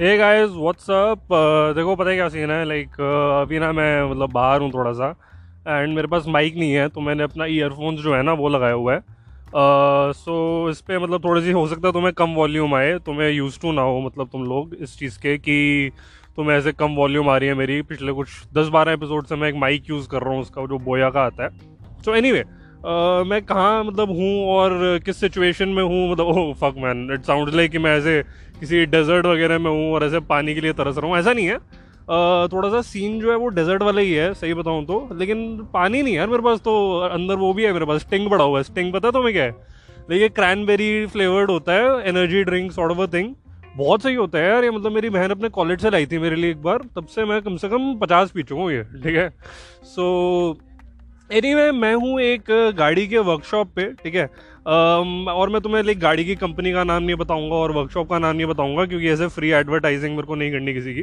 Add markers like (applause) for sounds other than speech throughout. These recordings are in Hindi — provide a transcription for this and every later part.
हे गाइस व्हाट्सअप देखो पता है क्या सीन है? लाइक अभी ना मैं मतलब बाहर हूँ थोड़ा सा एंड मेरे पास माइक नहीं है तो मैंने अपना ईयरफोन्स जो है ना वो लगाया हुआ है। सो uh, इस पर मतलब थोड़ी सी हो सकता है तुम्हें कम वॉल्यूम आए तुम्हें यूज़ टू ना हो मतलब तुम लोग इस चीज़ के कि तुम्हें ऐसे कम वॉल्यूम आ रही है मेरी। पिछले कुछ दस बारह एपिसोड से मैं एक माइक यूज़ कर रहा हूँ उसका जो बोया का आता है। So so, any anyway, Uh, मैं कहाँ मतलब हूँ और किस सिचुएशन में हूँ? मतलब ओह fuck man it sound like कि मैं ऐसे किसी डेजर्ट वगैरह में हूँ और ऐसे पानी के लिए तरस रहा हूँ। ऐसा नहीं है। uh, थोड़ा सा सीन जो है वो डेजर्ट वाला ही है सही बताऊँ तो। लेकिन पानी नहीं है मेरे पास तो अंदर वो भी है मेरे पास स्टिंग बड़ा हुआ है। स्टिंग पता तो मैं क्या है? देखिए क्रैनबेरी फ्लेवर्ड होता है energy drink sort of a thing बहुत सही होता है यार ये मतलब मेरी बहन अपने कॉलेज से लाई थी मेरे लिए एक बार। तब से मैं कम से कम पचास पी चुका हूँ ये ठीक है? सो so, एनी anyway, मैं हूँ एक गाड़ी के वर्कशॉप पे ठीक है? और मैं तुम्हें लाइक गाड़ी की कंपनी का नाम नहीं बताऊँगा और वर्कशॉप का नाम नहीं बताऊँगा क्योंकि ऐसे फ्री एडवर्टाइजिंग मेरे को नहीं करनी किसी की।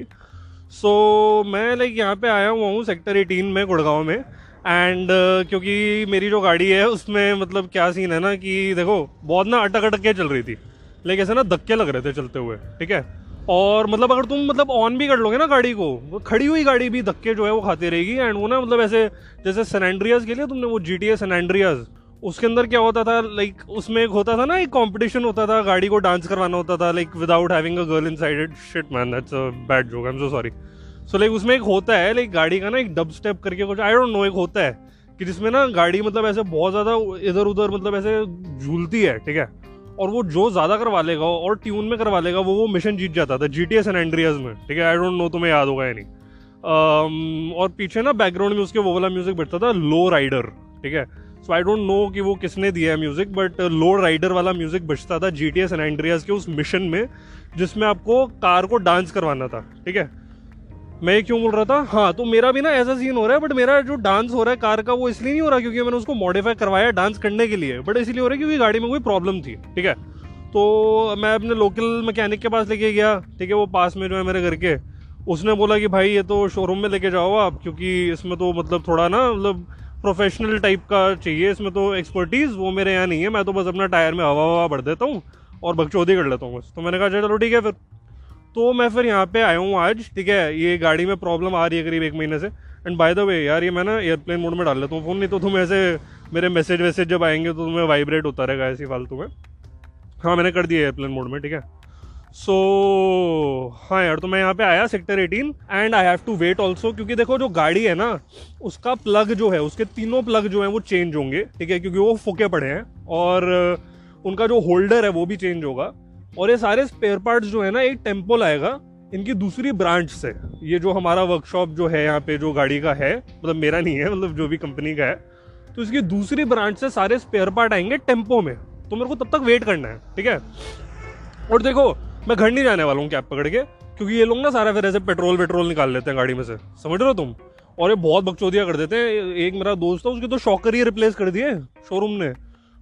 सो so, मैं लाइक यहाँ पे आया हुआ हूँ सेक्टर एटीन में गुड़गांव में एंड uh, क्योंकि मेरी जो गाड़ी है उसमें मतलब क्या सीन है ना कि देखो बहुत ना अटक अटक के चल रही थी। लाइक ऐसे ना धक्के लग रहे थे चलते हुए ठीक है? और मतलब अगर तुम मतलब ऑन भी कर लोगे ना गाड़ी को खड़ी हुई गाड़ी भी धक्के जो है वो खाती रहेगी एंड वो ना मतलब ऐसे, जैसे सनेंड्रियाज के लिए तुमने वो जी टी एस उसके अंदर क्या होता था लाइक उसमें एक होता था ना, एक कंपटीशन होता था, गाड़ी को डांस करवाना होता था like without having a girl inside shit man that's a bad joke I am so sorry so like उसमें एक होता है लाइक गाड़ी का ना एक डब स्टेप करके कुछ आई डोंट नो एक होता है, कि जिसमें ना गाड़ी मतलब ऐसे बहुत ज़्यादा इधर उधर मतलब ऐसे झूलती है, ठीक है? और वो जो ज़्यादा करवा लेगा और ट्यून में करवा लेगा वो वो मिशन जीत जाता था G T S and Andreas में ठीक है? आई डोंट नो तुम्हें याद होगा या नहीं। Um, और पीछे ना बैकग्राउंड में उसके वो वाला म्यूज़िक बैठता था लो राइडर ठीक है? सो आई डोंट नो कि वो किसने दिया है म्यूज़िक बट लो राइडर वाला म्यूज़िक बजता था G T S and Andreas के उस मिशन में जिसमें आपको कार को डांस करवाना था ठीक है? मैं क्यों बोल रहा था? हाँ तो मेरा भी ना ऐसा सीन हो रहा है बट मेरा जो डांस हो रहा है कार का, वो इसलिए नहीं हो रहा क्योंकि मैंने उसको मॉडिफाई करवाया डांस करने के लिए। बट इसलिए हो रहा है क्योंकि गाड़ी में कोई प्रॉब्लम थी, ठीक है? तो मैं अपने लोकल मैकेनिक के पास लेके गया, ठीक है? वो पास में जो है मेरे घर के, उसने बोला कि भाई, ये तो शोरूम में लेके जाओ आप, क्योंकि इसमें तो मतलब थोड़ा ना मतलब प्रोफेशनल टाइप का चाहिए, इसमें तो एक्सपर्टीज़ वो मेरे यहाँ नहीं है, मैं तो बस अपना टायर में हवा हवा भर देता हूँ और बगचौदी कर लेता हूँ बस। तो मैंने कहा चलो ठीक है फिर। तो मैं फिर यहाँ पे आया हूँ आज ठीक है? ये गाड़ी में प्रॉब्लम आ रही है करीब एक महीने से। एंड बाय द वे यार ये मैं ना एयरप्लेन मोड में डाल लेता हूँ फ़ोन नहीं तो तुम ऐसे मेरे मैसेज वैसेज जब आएँगे तो तुम्हें वाइब्रेट होता रहेगा ऐसी फालतू में। हाँ मैंने कर दिया एयरप्लेन मोड में ठीक है? सो so, हाँ यार तो मैं यहाँ पे आया sector 18 and I have to wait also क्योंकि देखो जो गाड़ी है ना उसका प्लग जो है उसके तीनों प्लग जो है वो चेंज होंगे ठीक है? क्योंकि वो फुके पड़े हैं और उनका जो होल्डर है वो भी चेंज होगा। और ये सारे स्पेयर पार्ट्स जो है ना, एक टेंपो लाएगा इनकी दूसरी ब्रांच से। ये जो हमारा वर्कशॉप जो है यहाँ पे, जो गाड़ी का है मतलब मेरा नहीं है मतलब जो भी कंपनी का है तो इसकी दूसरी ब्रांच से सारे स्पेयर पार्ट आएँगे टेंपो में। तो मेरे को तब तक वेट करना है, ठीक है? और देखो, मैं घर नहीं जाने वाला हूँ कैब पकड़ के, क्योंकि ये लोग ना सारा फिर ऐसे पेट्रोल वेट्रोल निकाल लेते हैं गाड़ी में से। समझ रहे हो तुम? और ये बहुत बकचोदिया कर देते हैं। एक मेरा दोस्त था, उसके तो शॉकर ही रिप्लेस कर दिए शोरूम ने।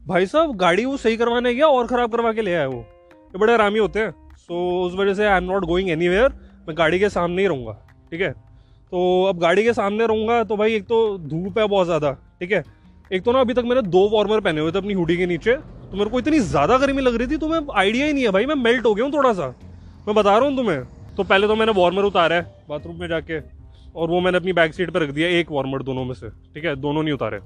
भाई साहब, गाड़ी वो सही करवाने गया और खराब करवा के ले आया वो। ये बड़े आरामी होते हैं। सो so, उस वजह से I am not going any मैं गाड़ी के सामने ही रहूँगा ठीक है? तो अब गाड़ी के सामने रहूँगा तो भाई एक तो धूप है बहुत ज़्यादा ठीक है? एक तो ना अभी तक मैंने दो वार्मर पहने हुए थे अपनी हुडी के नीचे। तो मेरे को इतनी ज़्यादा गर्मी लग रही थी तो मैं आइडिया ही नहीं है भाई मैं मेल्ट हो गया हूँ थोड़ा सा। मैं बता रहा हूँ तुम्हें। तो पहले तो मैंने वार्मर उतारा है बाथरूम में जाके। और वो मैंने अपनी बैक सीट पर रख दिया एक वार्मर दोनों में से ठीक है? दोनों नहीं उतारे।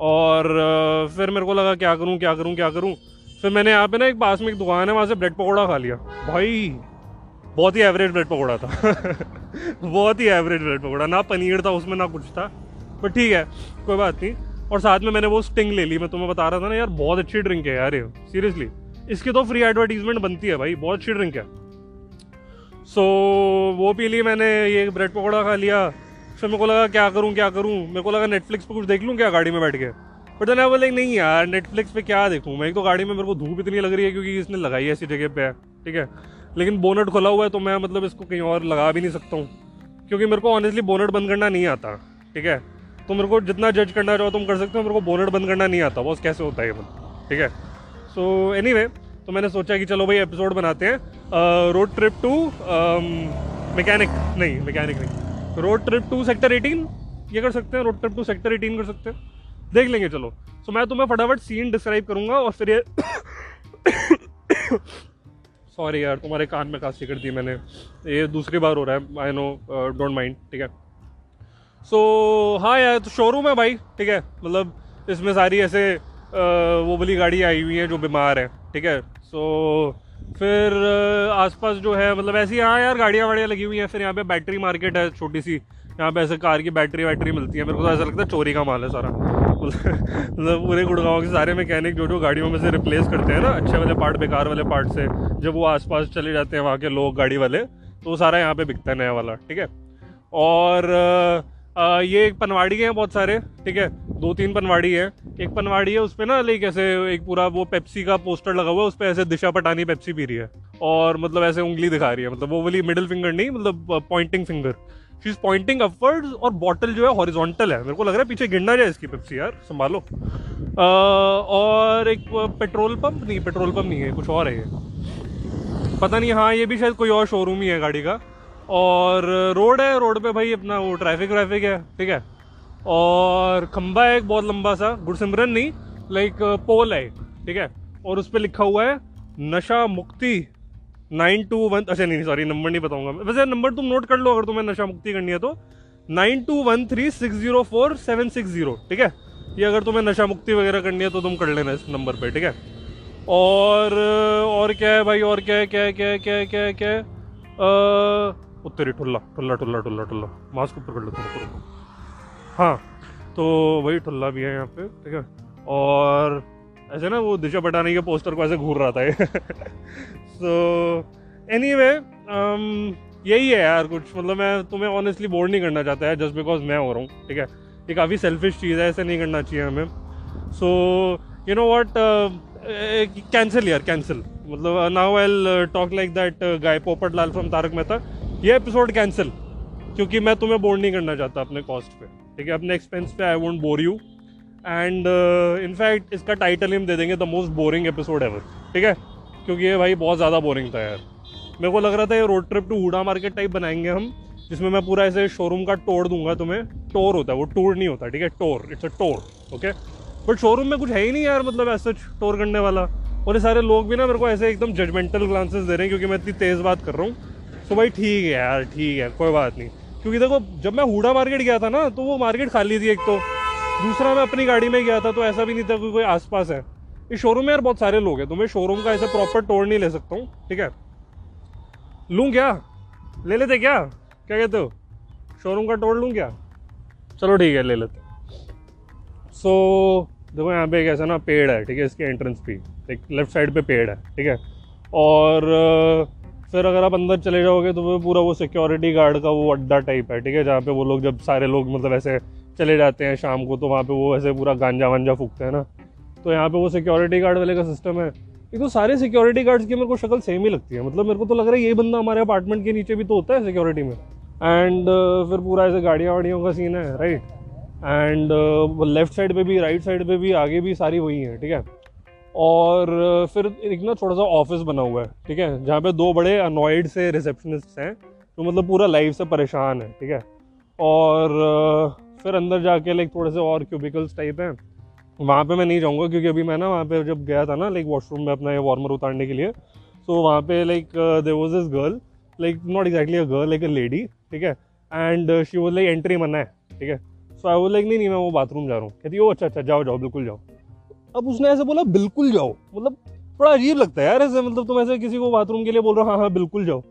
और फिर मेरे को लगा क्या करूँ क्या करूँ क्या करूँ? फिर मैंने यहाँ पे ना एक पास में एक दुकान है वहाँ से ब्रेड पकौड़ा खा लिया। भाई बहुत ही एवरेज ब्रेड पकौड़ा था। (laughs) बहुत ही एवरेज ब्रेड पकौड़ा ना पनीर था उसमें ना कुछ था। पर ठीक है कोई बात नहीं। और साथ में मैंने वो स्टिंग ले ली मैं तुम्हें बता रहा था ना यार बहुत अच्छी ड्रिंक है यार ये सीरियसली इसकी तो फ्री एडवर्टीजमेंट बनती है भाई बहुत अच्छी ड्रिंक है। सो so, वो पी ली मैंने ये ब्रेड पकौड़ा खा लिया। फिर मेरे को लगा क्या करूँ क्या करूँ? मेरे को लगा नेटफ्लिक्स पर कुछ देख लूँ क्या गाड़ी में बैठ के? बट देन आई बोले नहीं यार नेटफ्लिक्स पे क्या देखूँ? मैं एक तो गाड़ी में मेरे को धूप इतनी लग रही है क्योंकि इसने लगाई है ऐसी जगह पे ठीक है? लेकिन बोनट खुला हुआ है तो मैं मतलब इसको कहीं और लगा भी नहीं सकता हूँ। क्योंकि मेरे को ऑनेस्टली बोनट बंद करना नहीं आता ठीक है? तो मेरे को जितना जज करना चाहो तुम कर सकते हो मेरे को बोनट बंद करना नहीं आता बॉस कैसे होता है ये ठीक है? सो एनी anyway, तो मैंने सोचा कि चलो भाई एपिसोड बनाते हैं। रोड ट्रिप टू मैकेनिक नहीं मैकेनिक नहीं। रोड ट्रिप टू सेक्टर 18 ये कर सकते हैं रोड ट्रिप टू सेक्टर 18 कर सकते हैं। देख लेंगे चलो। सो मैं तुम्हें फटाफट सीन डिस्क्राइब करूँगा और फिर ये (coughs) सॉरी यार तुम्हारे कान में खांसी कर दी मैंने। ये दूसरी बार हो रहा है आई नो डोंट माइंड ठीक है? सो so, हाँ यार तो शोरूम है भाई ठीक है? मतलब इसमें सारी ऐसे uh, वो वाली गाड़ी आई हुई हैं जो बीमार है ठीक है? सो so, फिर uh, आसपास जो है मतलब ऐसी हाँ यार गाड़ियाँ वाड़ियाँ लगी हुई हैं फिर यहाँ पे बैटरी मार्केट है छोटी सी। यहाँ पे ऐसे कार की बैटरी वैटरी मिलती है मेरे को तो ऐसा लगता है चोरी का माल है सारा। (laughs) मतलब पूरे गुड़गांव के सारे मैकेनिक जो जो गाड़ियों में से रिप्लेस करते हैं ना अच्छे वाले पार्ट बेकार वाले पार्ट से जब वो आसपास चले जाते हैं वहाँ के लोग गाड़ी वाले तो वो सारा यहाँ पे बिकता है नया वाला ठीक है? और आ, ये एक पनवाड़ी है बहुत सारे ठीक है? दो तीन पनवाड़ी है। एक पनवाड़ी है उस पर ना लाइक ऐसे एक पूरा वो पेप्सी का पोस्टर लगा हुआ है उस पर ऐसे दिशा पटानी पेप्सी पी रही है। और मतलब ऐसे उंगली दिखा रही है मतलब वो वाली मिडिल फिंगर नहीं मतलब pointing finger she is pointing upwards और बॉटल जो है हॉरिजॉन्टल है। मेरे को लग रहा है पीछे गिरना जाए इसकी पेप्सी यार, संभालो। और एक पेट्रोल पंप नहीं पेट्रोल पंप नहीं है, कुछ और है पता नहीं हाँ ये भी शायद कोई और शोरूम ही है गाड़ी का। और रोड है, रोड पे भाई अपना वो ट्रैफ़िक व्रैफिक है, ठीक है? और खंबा है एक बहुत लंबा सा, गुरसिमरन नहीं लाइक पोल है ठीक है? और उस पर लिखा हुआ है, नशा मुक्ति। नाइन टू वन अच्छा नहीं सॉरी नंबर नहीं बताऊँगा वैसे नंबर तुम नोट कर लो अगर तुम्हें नशा मुक्ति करनी है तो। Nine two one three six zero four seven six zero, ठीक है? ये अगर तुम्हें नशा मुक्ति वगैरह करनी है तो तुम कर लेना इस नंबर पे, ठीक है? और और क्या है भाई, और क्या है, क्या क्या क्या क्या क्या उत्तरी ठुल्ला ठुल्ला ठुल्ला ठुल्ला ठुल्ला। मास्क ऊपर कर लेते हैं हाँ। तो वही ठुल्ला भी है यहाँ पे, ठीक है? और ऐसे ना वो दिशा पटाने के पोस्टर को ऐसे घूर रहा था (laughs) सो एनी वे यही है यार कुछ। मतलब मैं तुम्हें ऑनेस्टली बोर्ड नहीं करना चाहता है जस्ट बिकॉज़ मैं हो रहा हूँ, ठीक है? ये काफ़ी सेल्फिश चीज़ है, ऐसे नहीं करना चाहिए हमें। So you know what cancel यार कैंसिल मतलब now I talk like that guy Popat Lal from Tarak Mehta ये एपिसोड कैंसिल क्योंकि मैं तुम्हें बोर्ड नहीं करना चाहता अपने कॉस्ट पे, ठीक है? अपने एक्सपेंस पे I won't bore you and in fact इसका टाइटल ही हम दे देंगे the most boring episode ever ठीक है? क्योंकि ये भाई बहुत ज़्यादा बोरिंग था यार। मेरे को लग रहा था ये road trip to Huda market type बनाएँगे हम, जिसमें मैं पूरा ऐसे शोरूम का तोड़ दूँगा तुम्हें। टोर होता है, वो टूर नहीं होता, ठीक है? Store it's a store okay but showroom में कुछ है ही नहीं यार मतलब ऐसा टोर करने वाला। और ये सारे लोग भी ना मेरे को ऐसे एकदम जजमेंटल ग्लांसेस दे रहे हैं क्योंकि मैं इतनी तेज़ बात कर रहा हूँ। तो भाई ठीक है यार, ठीक है, कोई बात नहीं। क्योंकि देखो, जब मैं हुडा मार्केट गया था ना तो वो मार्केट खाली थी एक तो। दूसरा मैं अपनी गाड़ी में गया था तो ऐसा भी नहीं था कोई कोई आसपास है। इस शोरूम में यार बहुत सारे लोग हैं तो मैं शोरूम का ऐसे प्रॉपर टोर नहीं ले सकता हूँ ठीक है? लूँ क्या? ले लेते क्या? क्या कहते हो? शोरूम का टोर लूँ क्या? चलो ठीक है ले लेते सो so, देखो यहाँ पे एक ऐसा ना पेड़ है ठीक है इसके एंट्रेंस पे एक लेफ़्ट साइड पे पेड़ है ठीक है? और फिर अगर आप अंदर चले जाओगे तो पूरा वो सिक्योरिटी गार्ड का वो अड्डा टाइप है ठीक है जहाँ पे वो लोग जब सारे लोग मतलब ऐसे चले जाते हैं शाम को तो वहाँ पे वो ऐसे पूरा गांजा वांजा फूकते हैं ना। तो यहाँ पे वो सिक्योरिटी गार्ड वाले का सिस्टम है। एक तो सारे सिक्योरिटी गार्ड्स की मेरे को शक्ल सेम ही लगती है। मतलब मेरे को तो लग रहा है ये बंदा हमारे अपार्टमेंट के नीचे भी तो होता है सिक्योरिटी में। एंड uh, फिर पूरा ऐसे गाड़ियाँ वाड़ियों का सीन है राइट एंड लेफ़्ट साइड पे भी राइट साइड पे भी आगे भी सारी वही है ठीक है? और uh, फिर एक ना थोड़ा सा ऑफ़िस बना हुआ है ठीक है? जहाँ पे दो बड़े अनॉइड से रिसेप्शनिस्ट हैं जो तो मतलब पूरा लाइफ से परेशान है ठीक है? और uh, फिर अंदर जाके लाइक थोड़े से और क्यूबिकल्स टाइप हैं। वहाँ पे मैं नहीं जाऊँगा क्योंकि अभी मैं ना वहाँ पे जब गया था ना लाइक वॉशरूम में अपना ये वार्मर उतारने के लिए सो so, वहाँ पे like there was is girl like not exactly a girl like a lady ठीक है? And she was like entry मना है ठीक है? सो आई वो लाइक नहीं नहीं मैं वो बाथरूम जा रहा हूँ। कहती ओ अच्छा अच्छा जाओ जाओ बिल्कुल जाओ। अब उसने ऐसे बोला बिल्कुल जाओ। मतलब थोड़ा अजीब लगता है यार ऐसे मतलब तुम ऐसे किसी को बाथरूम के लिए बोल रहे हो हाँ हाँ बिल्कुल जाओ।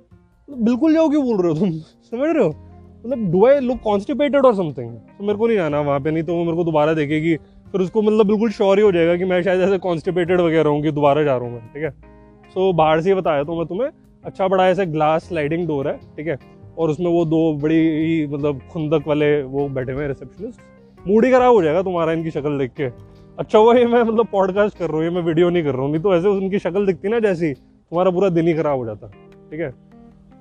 बिल्कुल जाओ क्यों बोल रहे हो तुम? (laughs) समझ रहे हो? मतलब do I look constipated or something तो मेरे को नहीं जाना वहाँ पे नहीं तो वो मेरे को दोबारा देखेगी। फिर उसको मतलब बिल्कुल श्योर ही हो जाएगा कि मैं शायद ऐसे कॉन्स्टिपेटेड वगैरह हूँ कि दोबारा जा रहा हूँ मैं, ठीक है? सो बाहर से ही बताया तो मैं तुम्हें अच्छा बड़ा ऐसे ग्लास स्लाइडिंग डोर है, ठीक है? और उसमें वो दो बड़ी ही मतलब खुंदक वाले वो बैठे हुए हैं रिसेप्शनिस्ट मूड ही खराब हो जाएगा तुम्हारा इनकी शक्ल देख के। अच्छा हुआ ये मैं मतलब पॉडकास्ट कर रहा हूँ, ये मैं वीडियो नहीं कर रहा हूँ। नहीं तो ऐसे उनकी शक्ल दिखती ना जैसी, तुम्हारा पूरा दिन ही खराब हो जाता, ठीक है?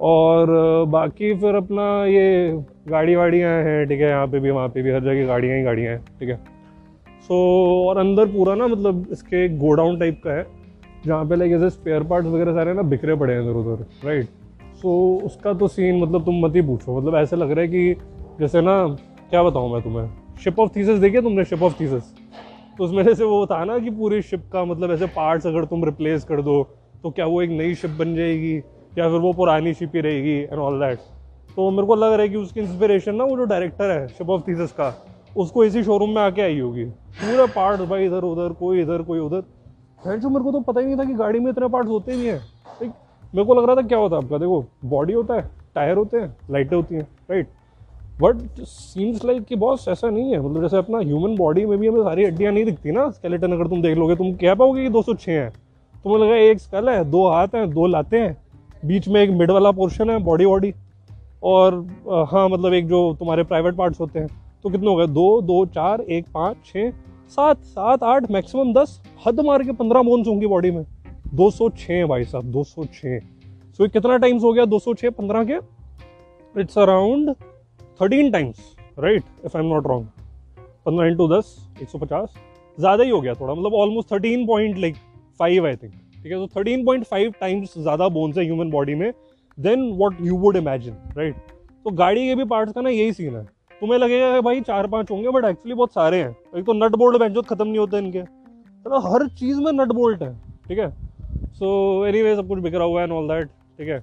और, बाकी फिर अपना ये गाड़ी वाड़ियाँ हैं, ठीक है? यहाँ पे भी, वहाँ पे भी, हर जगह गाड़ियाँ ही गाड़ियाँ हैं, ठीक है? सो so, और अंदर पूरा ना मतलब इसके गोडाउन टाइप का है जहाँ पे लाइक ऐसे स्पेयर पार्ट्स वगैरह सारे ना बिखरे पड़े हैं इधर उधर राइट सो उसका तो सीन मतलब तुम मत ही पूछो मतलब ऐसे लग रहा है कि जैसे ना क्या बताऊँ मैं तुम्हें? शिप ऑफ़ थीसिस देखिए तुमने शिप ऑफ़ थीसिस तो उसमें जैसे वो था ना कि पूरी शिप का मतलब ऐसे पार्ट्स अगर तुम रिप्लेस कर दो तो क्या वो एक नई शिप बन जाएगी या फिर वो पुरानी शिप ही रहेगी एंड ऑल दैट तो मेरे को लग रहा है कि उसकी इंस्पिरेशन ना वो जो डायरेक्टर है शिप ऑफ़ थीसिस का उसको इसी शोरूम में आके आई होगी। पूरे पार्ट भाई इधर, उधर, कोई इधर, कोई उधर। जो मेरे को तो पता ही नहीं था कि गाड़ी में इतने पार्ट्स होते भी हैं। मेरे को लग रहा था क्या होता है आपका? देखो बॉडी होता है टायर होते हैं लाइटें होती हैं राइट बट सीन्स लाइक कि बॉस ऐसा नहीं है। मतलब जैसे अपना ह्यूमन बॉडी में भी हमें सारी हड्डियाँ नहीं दिखती ना। स्केलेटन अगर तुम देख लोगे, तुम कह पाओगे कि दो सौ छः हैं। तुम्हें लगा एक स्कल है, दो हाथ हैं, दो लाते हैं। बीच में एक मिड वाला पोर्शन है बॉडी बॉडी और हाँ मतलब एक जो तुम्हारे प्राइवेट पार्ट्स होते हैं। तो कितने हो गए? दो दो, चार, एक, पाँच छः सात सात, आठ मैक्सिमम दस। हद मार के पंद्रह बोन्स होंगी बॉडी में। दो सौ छः भाई साहब, दो सौ छः सो कितना टाइम्स हो गया? दो सौ छः पंद्रह के? It's around thirteen times right if I am not wrong पंद्रह इंटू दस, एक सौ पचास। ज़्यादा ही हो गया थोड़ा मतलब almost thirteen point like five I think ठीक है? तो थर्टीन पॉइंट फाइव टाइम्स ज़्यादा बोन्स है ह्यूमन बॉडी में then what you would imagine right तो गाड़ी के भी पार्ट्स का ना यही सीन है। तुम्हें लगेगा कि भाई चार पाँच होंगे बट एक्चुअली बहुत सारे हैं। एक तो नट बोल्ट बेंचो खत्म नहीं होते इनके। तो हर चीज़ में नट बोल्ट है ठीक है? सो एनी वे सब कुछ बिखरा हुआ है एंड ऑल दैट ठीक है?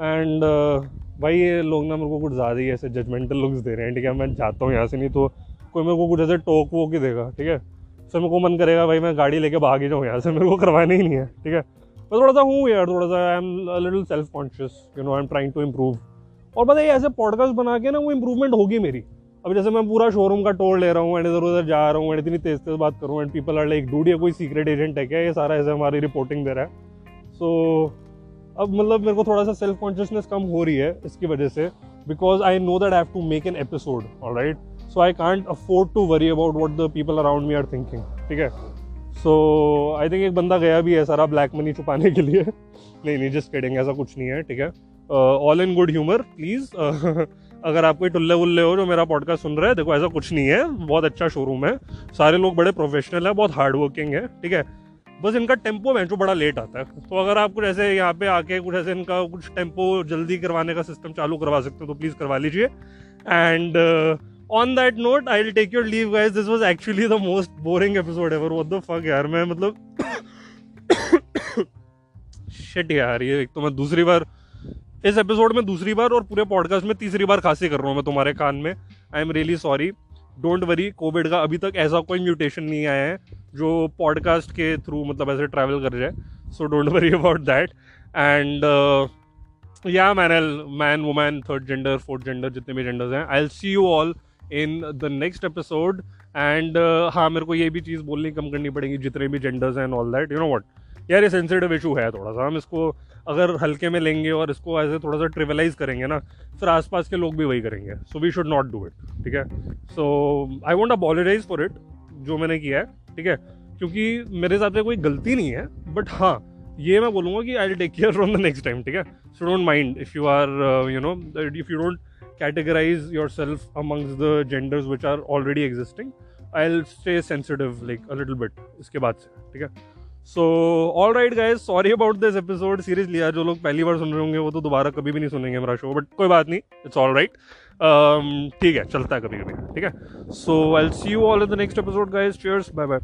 एंड uh, भाई ये लोग ना मेरे को कुछ ज़्यादा ही ऐसे जजमेंटल लुक्स दे रहे हैं ठीक है? मैं चाहता हूँ यहाँ से नहीं तो कोई मेरे को कुछ ऐसे टोक वोक ही देगा ठीक है? सर मेरे को मन करेगा भाई मैं गाड़ी लेके भाग ही जाऊँ यहाँ से मेरे को करवाना ही नहीं है ठीक है? मैं थोड़ा सा हूँ यार थोड़ा सा I am little self conscious you know I am trying to improve और पता है ऐसे पॉडकास्ट बना के ना वो इम्प्रूवमेंट होगी मेरी। अब जैसे मैं पूरा शोरूम का टोल ले रहा हूँ एंड इधर उधर जा रहा हूँ एंड इतनी तेज तेज बात करूँ and people are like dude या कोई सीक्रेट एजेंट है क्या? ये सारा ऐसे हमारी रिपोर्टिंग दे रहा है. सो so, अब मतलब मेरे को थोड़ा सा सेल्फ कॉन्शियसनेस कम हो रही है इसकी वजह से because I know that have to make an episode all right so I can't afford to worry about what the people around me are thinking ठीक है? सो आई थिंक एक बंदा गया भी है सारा ब्लैक मनी छुपाने के लिए। (laughs) नहीं नहीं जस्ट किडिंग ऐसा कुछ नहीं है ठीक है? All in good humour please अगर आप कोई टुल्ले वुल्ले हो जो मेरा पॉडकास्ट सुन रहे हैं, देखो, ऐसा कुछ नहीं है। बहुत अच्छा शोरूम है। सारे लोग बड़े प्रोफेशनल है, बहुत हार्ड वर्किंग है, ठीक है? बस इनका टेंपो जो बड़ा लेट आता है। तो अगर आप कुछ ऐसे यहाँ पे आके कुछ ऐसे इनका कुछ टेंपो जल्दी करवाने का सिस्टम चालू करवा सकते हो तो प्लीज़ करवा लीजिए। And on that note I will take your leave guys this was actually the most boring episode ever what the fuck यार? मैं मतलब (coughs) (coughs) (coughs) शिट यार, ये एक तो मैं दूसरी बार इस एपिसोड में दूसरी बार और पूरे पॉडकास्ट में तीसरी बार खांसी कर रहा हूँ मैं तुम्हारे कान में। I am really sorry don't worry Covid का अभी तक ऐसा कोई म्यूटेशन नहीं आया है जो पॉडकास्ट के थ्रू मतलब ऐसे ट्रैवल कर जाए। So don't worry about that and या man all man woman third gender fourth gender जितने भी जेंडर्स हैं I'll see you all in the next episode and हाँ मेरे को ये भी चीज़ बोलनी कम करनी पड़ेगी, जितने भी जेंडर्स हैं all that you know what यार ये सेंसिटिव इशू है थोड़ा सा, हम इसको अगर हल्के में लेंगे और इसको ऐसे थोड़ा सा ट्रिवलाइज करेंगे ना, फिर आसपास के लोग भी वही करेंगे। So we should not do it ठीक है? So I want apologize for it जो मैंने किया है, ठीक है? क्योंकि मेरे हिसाब से कोई गलती नहीं है बट हाँ ये मैं बोलूँगा कि I take care from the next time ठीक है? So don't mind if you are you know if you don't categorize categorize yourself amongst the genders which are already existing, i'll stay sensitive, like, a little bit, इसके बाद से, ठीक है? So all right guys sorry about this episode series यार जो लोग पहली बार सुन रहे होंगे, वो तो दोबारा कभी भी नहीं सुनेंगे हमारा शो बट कोई बात नहीं इट्स ऑल राइट ठीक है, चलता है कभी कभी ठीक है? So I see you all in the next episode guys cheers bye bye